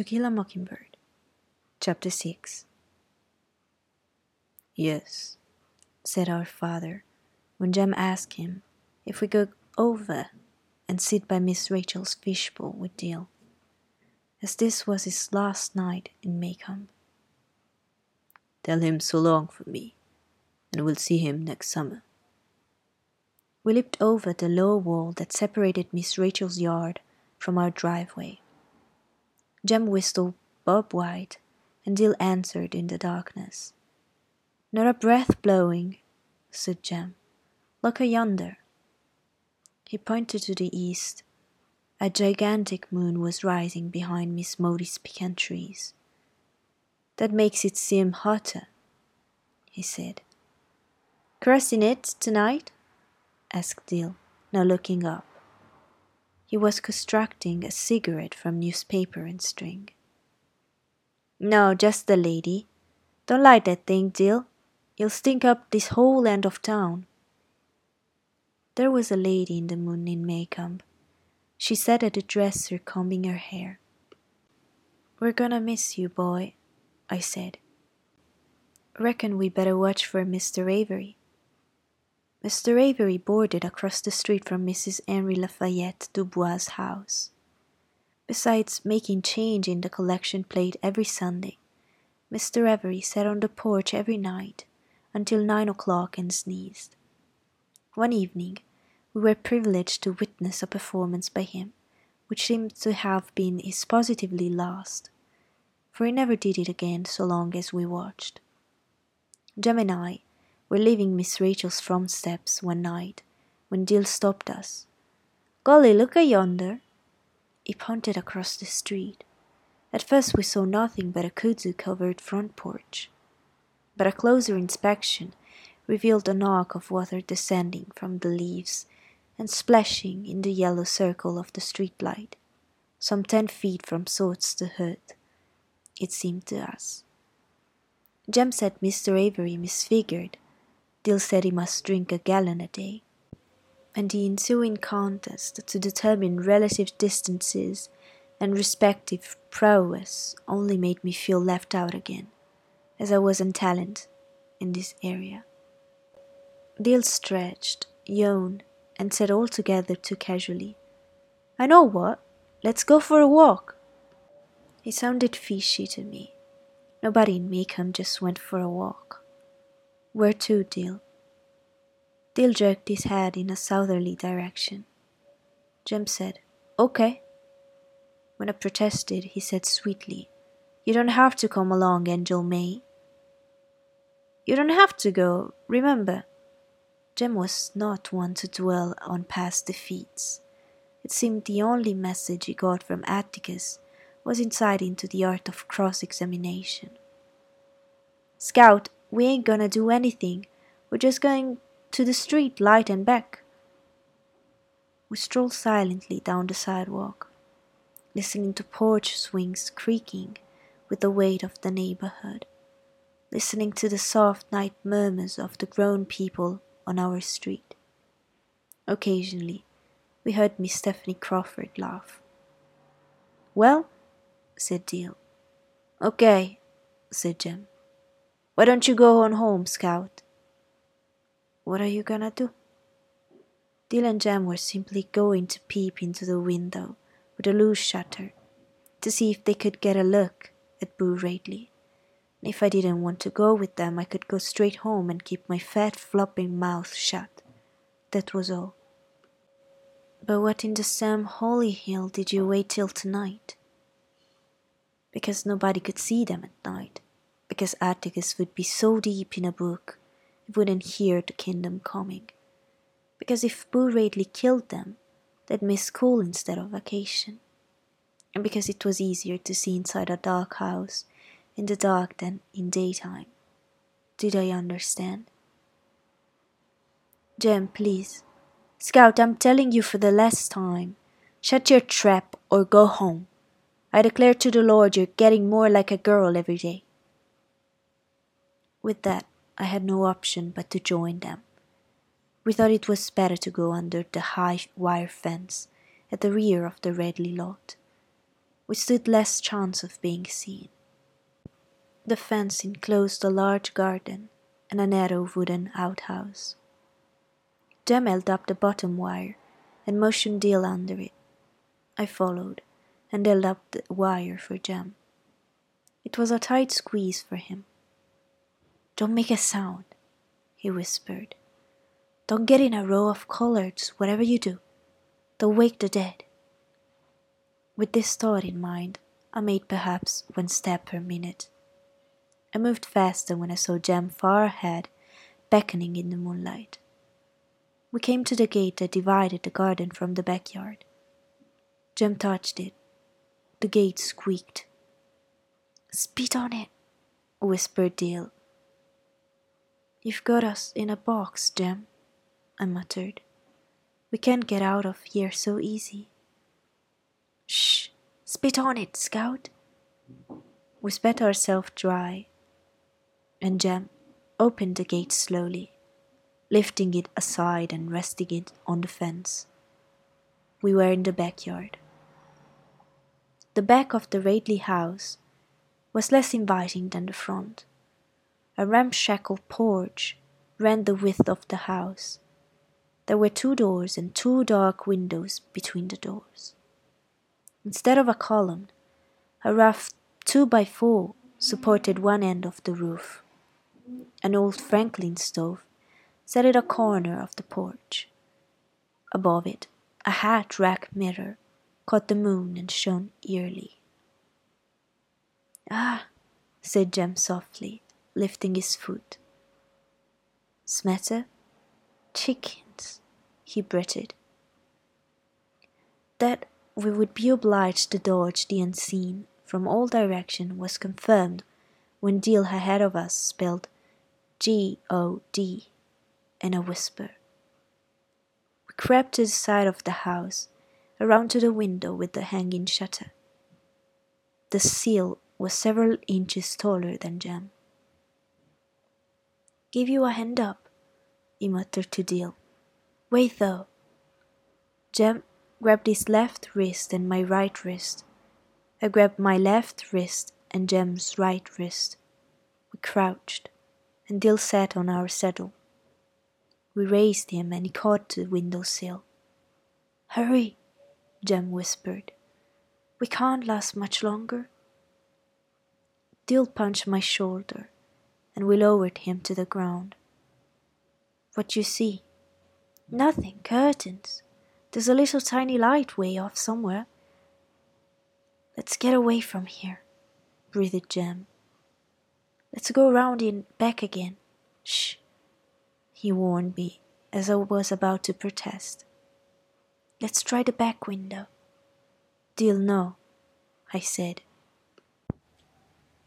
To Kill a Mockingbird, Chapter 6 Yes, said our father, when Jem asked him if we could go over and sit by Miss Rachel's fishbowl with Dill, as this was his last night in Maycomb. Tell him so long for me, and we'll see him next summer. We leaped over the low wall that separated Miss Rachel's yard from our driveway. Jem whistled Bob White, and Dill answered in the darkness. Not a breath blowing, said Jem. Look a yonder. He pointed to the east. A gigantic moon was rising behind Miss Maudie's pecan trees. That makes it seem hotter, he said. Crossing it tonight? asked Dill, now looking up. He was constructing a cigarette from newspaper and string. No, just the lady. Don't light that thing, Dill. You'll stink up this whole end of town. There was a lady in the moon in Maycomb. She sat at the dresser combing her hair. We're gonna miss you, boy, I said. Reckon we better watch for Mr. Avery. Mr. Avery boarded across the street from Mrs. Henry Lafayette Dubose' house. Besides making change in the collection plate every Sunday, Mr. Avery sat on the porch every night until nine o'clock and sneezed. One evening, we were privileged to witness a performance by him which seemed to have been his positively last, for he never did it again so long as we watched. Jem and I were leaving Miss Rachel's front steps one night when Dill stopped us. Golly, look a yonder! He pointed across the street. At first we saw nothing but a kudzu covered front porch, but a closer inspection revealed a knock of water descending from the leaves and splashing in the yellow circle of the street light, some ten feet from Swords to Hood, it seemed to us. Jem said Mr. Avery misfigured Dill said he must drink a gallon a day. And the ensuing contest to determine relative distances and respective prowess only made me feel left out again, as I was talent in this area. Dill stretched, yawned, and said altogether too casually, I know what, let's go for a walk. It sounded fishy to me. Nobody in Maycomb just went for a walk. Where to, Dill? Dill jerked his head in a southerly direction. Jem said, Okay. When I protested, he said sweetly, You don't have to come along, Angel May. You don't have to go, remember. Jem was not one to dwell on past defeats. It seemed the only message he got from Atticus was insight into the art of cross examination. Scout, we ain't gonna do anything. We're just going to the street light and back. We strolled silently down the sidewalk, listening to porch swings creaking with the weight of the neighborhood, listening to the soft night murmurs of the grown people on our street. Occasionally, we heard Miss Stephanie Crawford laugh. Well, said Dill. Okay, said Jem. Why don't you go on home, Scout? What are you gonna do? Dill and Jem were simply going to peep into the window with a loose shutter to see if they could get a look at Boo Radley. And if I didn't want to go with them, I could go straight home and keep my fat, flopping mouth shut. That was all. But what in the Sam Holy Hill did you wait till tonight? Because nobody could see them at night because Atticus would be so deep in a book he wouldn't hear the kingdom coming. Because if Boo Radley killed them, they'd miss school instead of vacation. And because it was easier to see inside a dark house in the dark than in daytime. Did I understand? Jem, please. Scout, I'm telling you for the last time. Shut your trap or go home. I declare to the Lord you're getting more like a girl every day. With that, I had no option but to join them. We thought it was better to go under the high wire fence at the rear of the Radley lot. we stood less chance of being seen. The fence enclosed a large garden and a narrow wooden outhouse. Jem held up the bottom wire and motioned Dill under it. I followed and held up the wire for Jem. It was a tight squeeze for him. Don't make a sound, he whispered. Don't get in a row of collards, whatever you do. Don't wake the dead. With this thought in mind, I made perhaps one step per minute. I moved faster when I saw Jem far ahead, beckoning in the moonlight. We came to the gate that divided the garden from the backyard. Jem touched it. The gate squeaked. Spit on it, whispered Dill. You've got us in a box, Jem, I muttered. We can't get out of here so easy. Shh! Spit on it, Scout! We spat ourselves dry, and Jem opened the gate slowly, lifting it aside and resting it on the fence. We were in the backyard. The back of the Radley house was less inviting than the front. A ramshackle porch ran the width of the house, there were two doors and two dark windows between the doors. Instead of a column, a rough two by four supported one end of the roof. An old Franklin stove sat at a corner of the porch. Above it, a hat rack mirror caught the moon and shone eerily. Ah, said Jem softly, lifting his foot. Smatter? Chickens, he breathed. That we would be obliged to dodge the unseen from all direction was confirmed when Dill ahead of us spelled G O D in a whisper. We crept to the side of the house, around to the window with the hanging shutter. The seal was several inches taller than Jem. Give you a hand up, he muttered to Dill. Wait though. Jem grabbed his left wrist and my right wrist. I grabbed my left wrist and Jem's right wrist. We crouched, and Dill sat on our saddle. We raised him and he caught the window sill. Hurry, Jem whispered. We can't last much longer. Dill punched my shoulder, and we lowered him to the ground. What you see? Nothing, curtains. There's a little tiny light way off somewhere. Let's get away from here, breathed Jem. Let's go round in back again. Shh, he warned me as I was about to protest. Let's try the back window. Dill no, I said.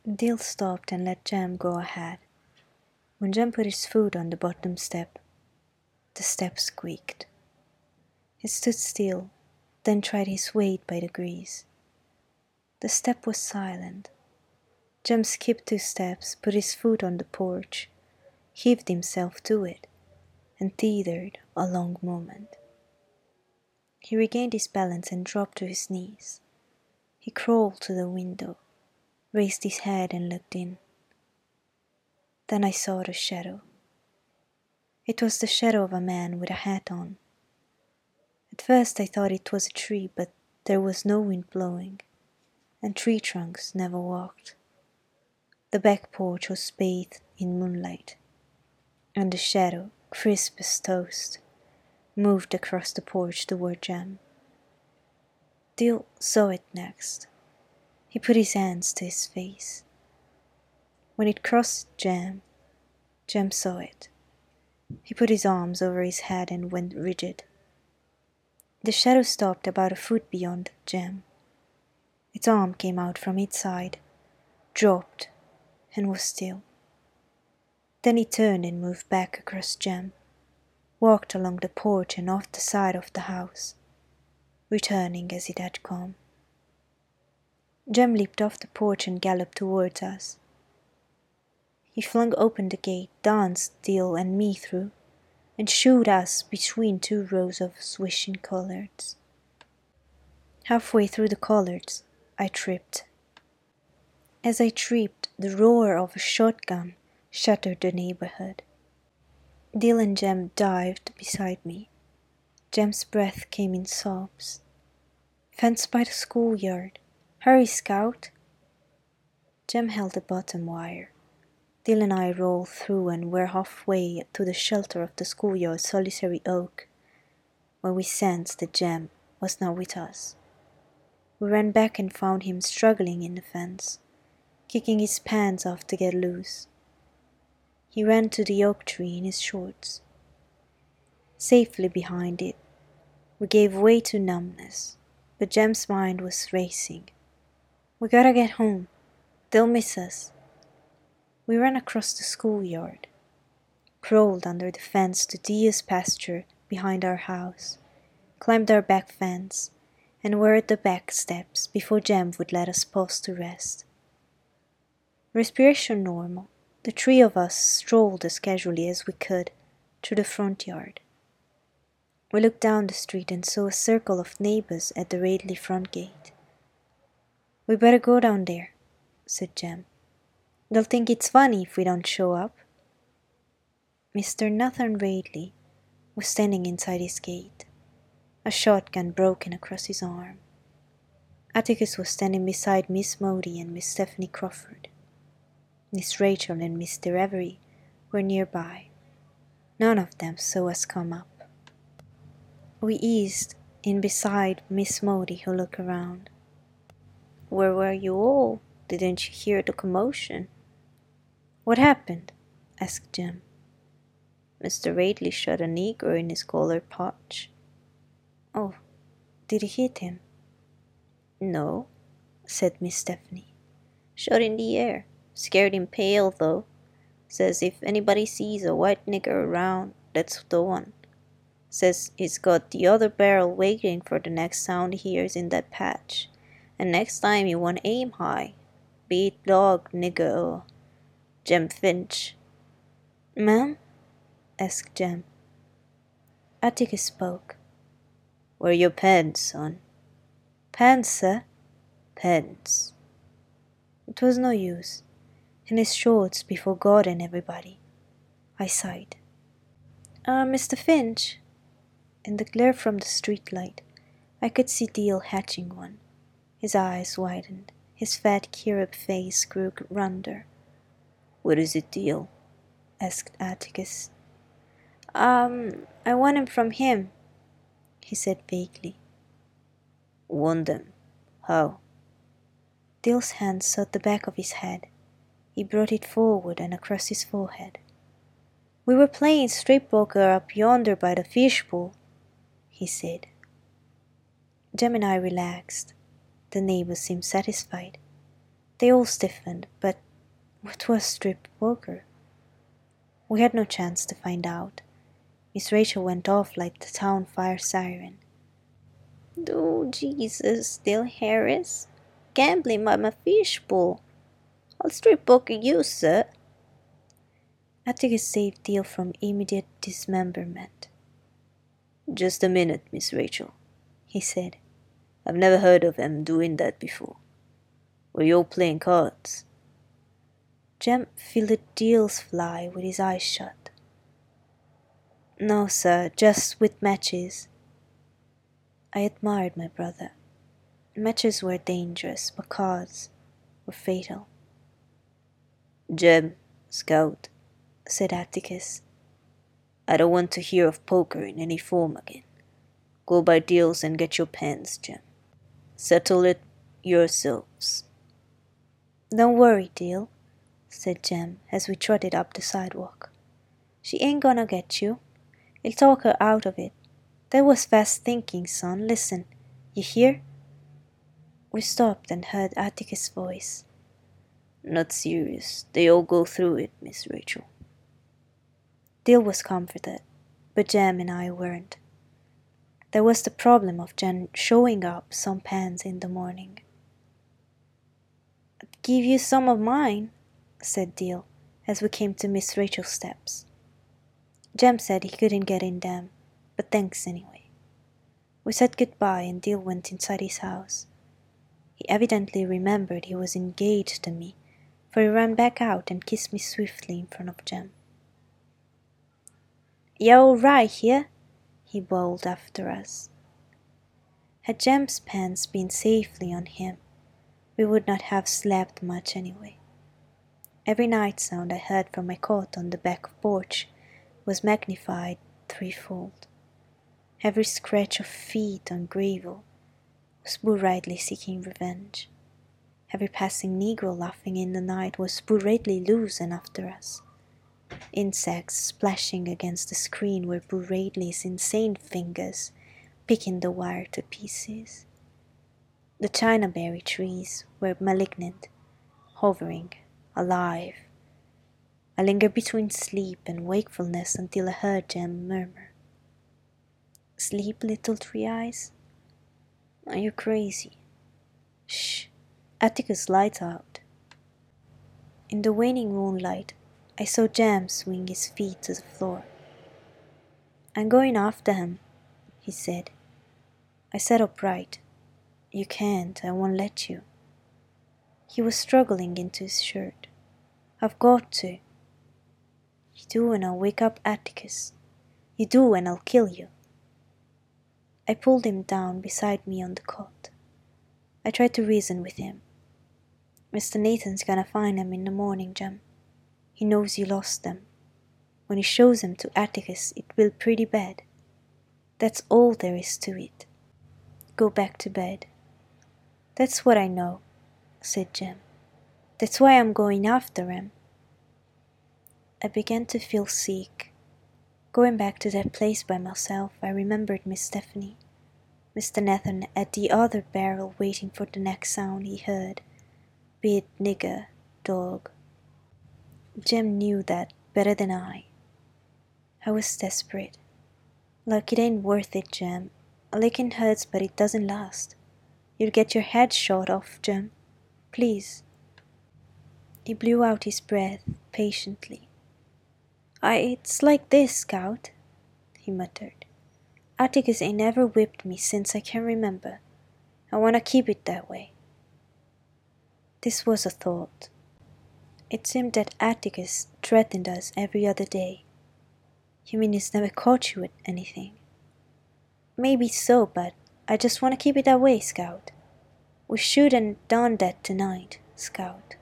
Dill stopped and let Jem go ahead. When Jem put his foot on the bottom step, the step squeaked. He stood still, then tried his weight by degrees. The step was silent. Jem skipped two steps, put his foot on the porch, heaved himself to it, and teetered a long moment. He regained his balance and dropped to his knees. He crawled to the window, raised his head, and looked in. Then I saw the shadow. It was the shadow of a man with a hat on. At first I thought it was a tree, but there was no wind blowing, and tree trunks never walked. The back porch was bathed in moonlight, and the shadow, crisp as toast, moved across the porch toward Jem. Dill saw it next. He put his hands to his face. When it crossed Jem, Jem saw it. He put his arms over his head and went rigid. The shadow stopped about a foot beyond Jem. Its arm came out from its side, dropped, and was still. Then he turned and moved back across Jem, walked along the porch and off the side of the house, returning as it had come. Jem leaped off the porch and galloped towards us. He flung open the gate, danced Dill and me through, and shooed us between two rows of swishing collards. Halfway through the collards, I tripped. As I tripped, the roar of a shotgun shattered the neighborhood. Dill and Jem dived beside me. Jem's breath came in sobs. Fence by the schoolyard. Hurry, Scout! Jem held the bottom wire. Dill and I rolled through and were halfway to the shelter of the schoolyard's solitary oak, when we sensed that Jem was not with us. We ran back and found him struggling in the fence, kicking his pants off to get loose. He ran to the oak tree in his shorts. Safely behind it, we gave way to numbness, but Jem's mind was racing. We gotta get home. They'll miss us. We ran across the schoolyard, crawled under the fence to Deer's pasture behind our house, climbed our back fence, and were at the back steps before Jem would let us pause to rest. Respiration normal, the three of us strolled as casually as we could through the front yard. We looked down the street and saw a circle of neighbors at the Radley front gate. We better go down there, said Jem. They'll think it's funny if we don't show up. Mr. Nathan Radley was standing inside his gate, a shotgun broken across his arm. Atticus was standing beside Miss Maudie and Miss Stephanie Crawford. Miss Rachel and Mr. Avery were nearby. None of them saw us come up. We eased in beside Miss Maudie, who looked around. Where were you all? Didn't you hear the commotion? What happened? asked Jem. Mr. Radley shot a negro in his collar pouch. Oh, did he hit him? No, said Miss Stephanie. Shot in the air. Scared him pale, though. Says if anybody sees a white nigger around, that's the one. Says he's got the other barrel waiting for the next sound he hears in that patch. And next time you want aim high. Beat dog, nigger, Jem Finch. Ma'am? asked Jem. Atticus spoke. Where your pants, son? Pants, sir? Pants. It was no use in his shorts before God and everybody. I sighed. Uh, Mr. Finch. In the glare from the streetlight, I could see Dill hatching one. His eyes widened. His fat cherub face grew rounder. What is it, Dill? asked Atticus. Um, I want him from him, he said vaguely. Want them? How? Dill's hand sought the back of his head. He brought it forward and across his forehead. We were playing strip poker up yonder by the fish pool, he said. Jem and I relaxed. The neighbors seemed satisfied. They all stiffened, but what was strip poker? We had no chance to find out. Miss Rachel went off like the town fire siren. Do Jesus, Dill Harris, gambling by my fish pool. I'll strip poker you, sir. Atticus safe Dill from immediate dismemberment. Just a minute, Miss Rachel, he said. I've never heard of em doing that before. Were you all playing cards? Jem filled Dill's fly with his eyes shut. No, sir, just with matches. I admired my brother. Matches were dangerous, but cards were fatal. Jem, Scout, said Atticus. I don't want to hear of poker in any form again. Go by Dill's and get your pens, Jem. Settle it yourselves. Don't worry, Dill, said Jem as we trotted up the sidewalk. She ain't gonna get you. I'll talk her out of it. That was fast thinking, son. Listen, you hear? We stopped and heard Atticus' voice. Not serious. They all go through it, Miss Rachel. Dill was comforted, but Jem and I weren't. There was the problem of Jem showing up some pans in the morning. I'd give you some of mine, said Dill, as we came to Miss Rachel's steps. Jem said he couldn't get in them, but thanks anyway. We said goodbye and Dill went inside his house. He evidently remembered he was engaged to me, for he ran back out and kissed me swiftly in front of Jem. You're all right here? he bawled after us. Had Jem's pants been safely on him, we would not have slept much anyway. Every night sound I heard from my cot on the back porch was magnified threefold. Every scratch of feet on gravel was Radley seeking revenge. Every passing negro laughing in the night was Radley loose and after us. Insects splashing against the screen were Radley's insane fingers picking the wire to pieces. The chinaberry trees were malignant, hovering, alive. I lingered between sleep and wakefulness until I heard Jem murmur. Sleep, little Three Eyes? Are you crazy? Shh, Atticus lights out. In the waning moonlight, I saw Jem swing his feet to the floor. I'm going after him, he said. I sat upright. You can't, I won't let you. He was struggling into his shirt. I've got to. You do and I'll wake up Atticus. You do and I'll kill you. I pulled him down beside me on the cot. I tried to reason with him. Mr. Nathan's gonna find them in the morning, Jem. He knows you lost them. When he shows them to Atticus, it will pretty bad. That's all there is to it. Go back to bed. That's what I know, said Jem. That's why I'm going after him. I began to feel sick. Going back to that place by myself, I remembered Miss Stephanie. Mr. Nathan at the other barrel waiting for the next sound he heard, be it nigger, dog. Jem knew that better than I. I was desperate. Like it ain't worth it, Jem. A licking hurts, but it doesn't last. You'll get your head shot off, Jem. Please. He blew out his breath patiently. I, it's like this, Scout, he muttered. Atticus ain't never whipped me since I can remember. I want to keep it that way. This was a thought. It seemed that Atticus threatened us every other day. You mean he's never caught you with anything? Maybe so, but I just want to keep it that way, Scout. We shouldn't done that tonight, Scout.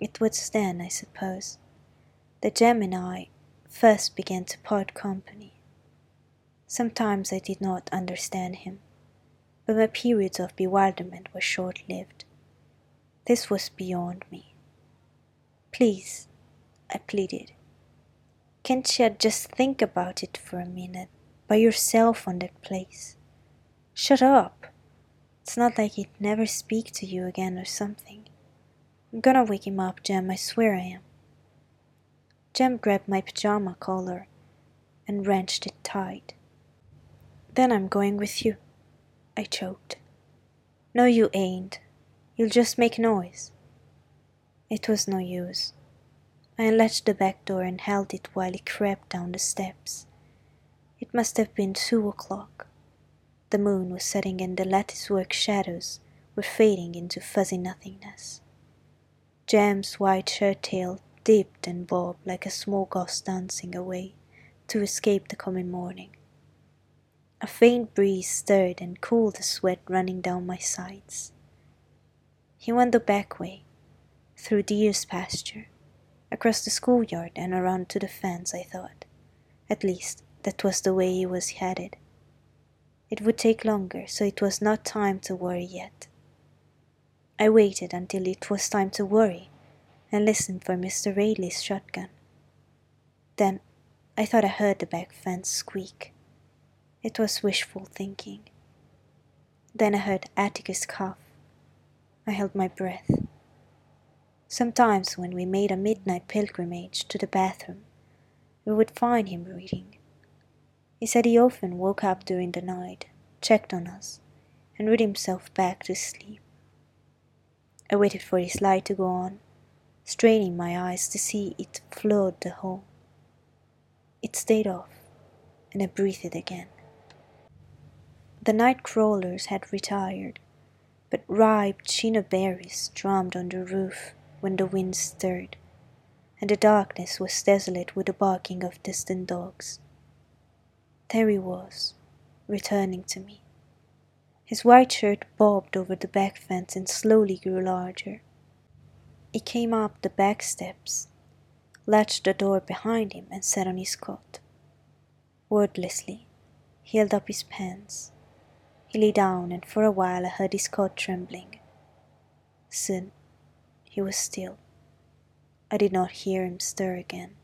It was then, I suppose, that Jem and I first began to part company. Sometimes I did not understand him, but my periods of bewilderment were short lived. This was beyond me. Please, I pleaded, can't you just think about it for a minute, by yourself on that place? Shut up. It's not like he'd never speak to you again or something. I'm gonna wake him up, Jem, I swear I am. Jem grabbed my pajama collar and wrenched it tight. Then I'm going with you, I choked. No, you ain't. You'll just make noise. It was no use. I unlatched the back door and held it while he crept down the steps. It must have been two o'clock. The moon was setting and the latticework shadows were fading into fuzzy nothingness. Jem's white shirt tail dipped and bobbed like a small ghost dancing away to escape the coming morning. A faint breeze stirred and cooled the sweat running down my sides. He went the back way, through Deer's pasture, across the schoolyard and around to the fence, I thought. At least, that was the way he was headed. It would take longer, so it was not time to worry yet. I waited until it was time to worry and listened for Mr. Radley's shotgun. Then I thought I heard the back fence squeak. It was wishful thinking. Then I heard Atticus cough. I held my breath. Sometimes, when we made a midnight pilgrimage to the bathroom, we would find him reading. He said he often woke up during the night, checked on us, and read himself back to sleep. I waited for his light to go on, straining my eyes to see it flood the hall. It stayed off, and I breathed again. The night crawlers had retired, but ripe chinaberries drummed on the roof when the wind stirred, and the darkness was desolate with the barking of distant dogs. There he was, returning to me. His white shirt bobbed over the back fence and slowly grew larger. He came up the back steps, latched the door behind him, and sat on his cot. Wordlessly, he held up his pants. He lay down, and for a while I heard his cot trembling. Soon he was still. I did not hear him stir again.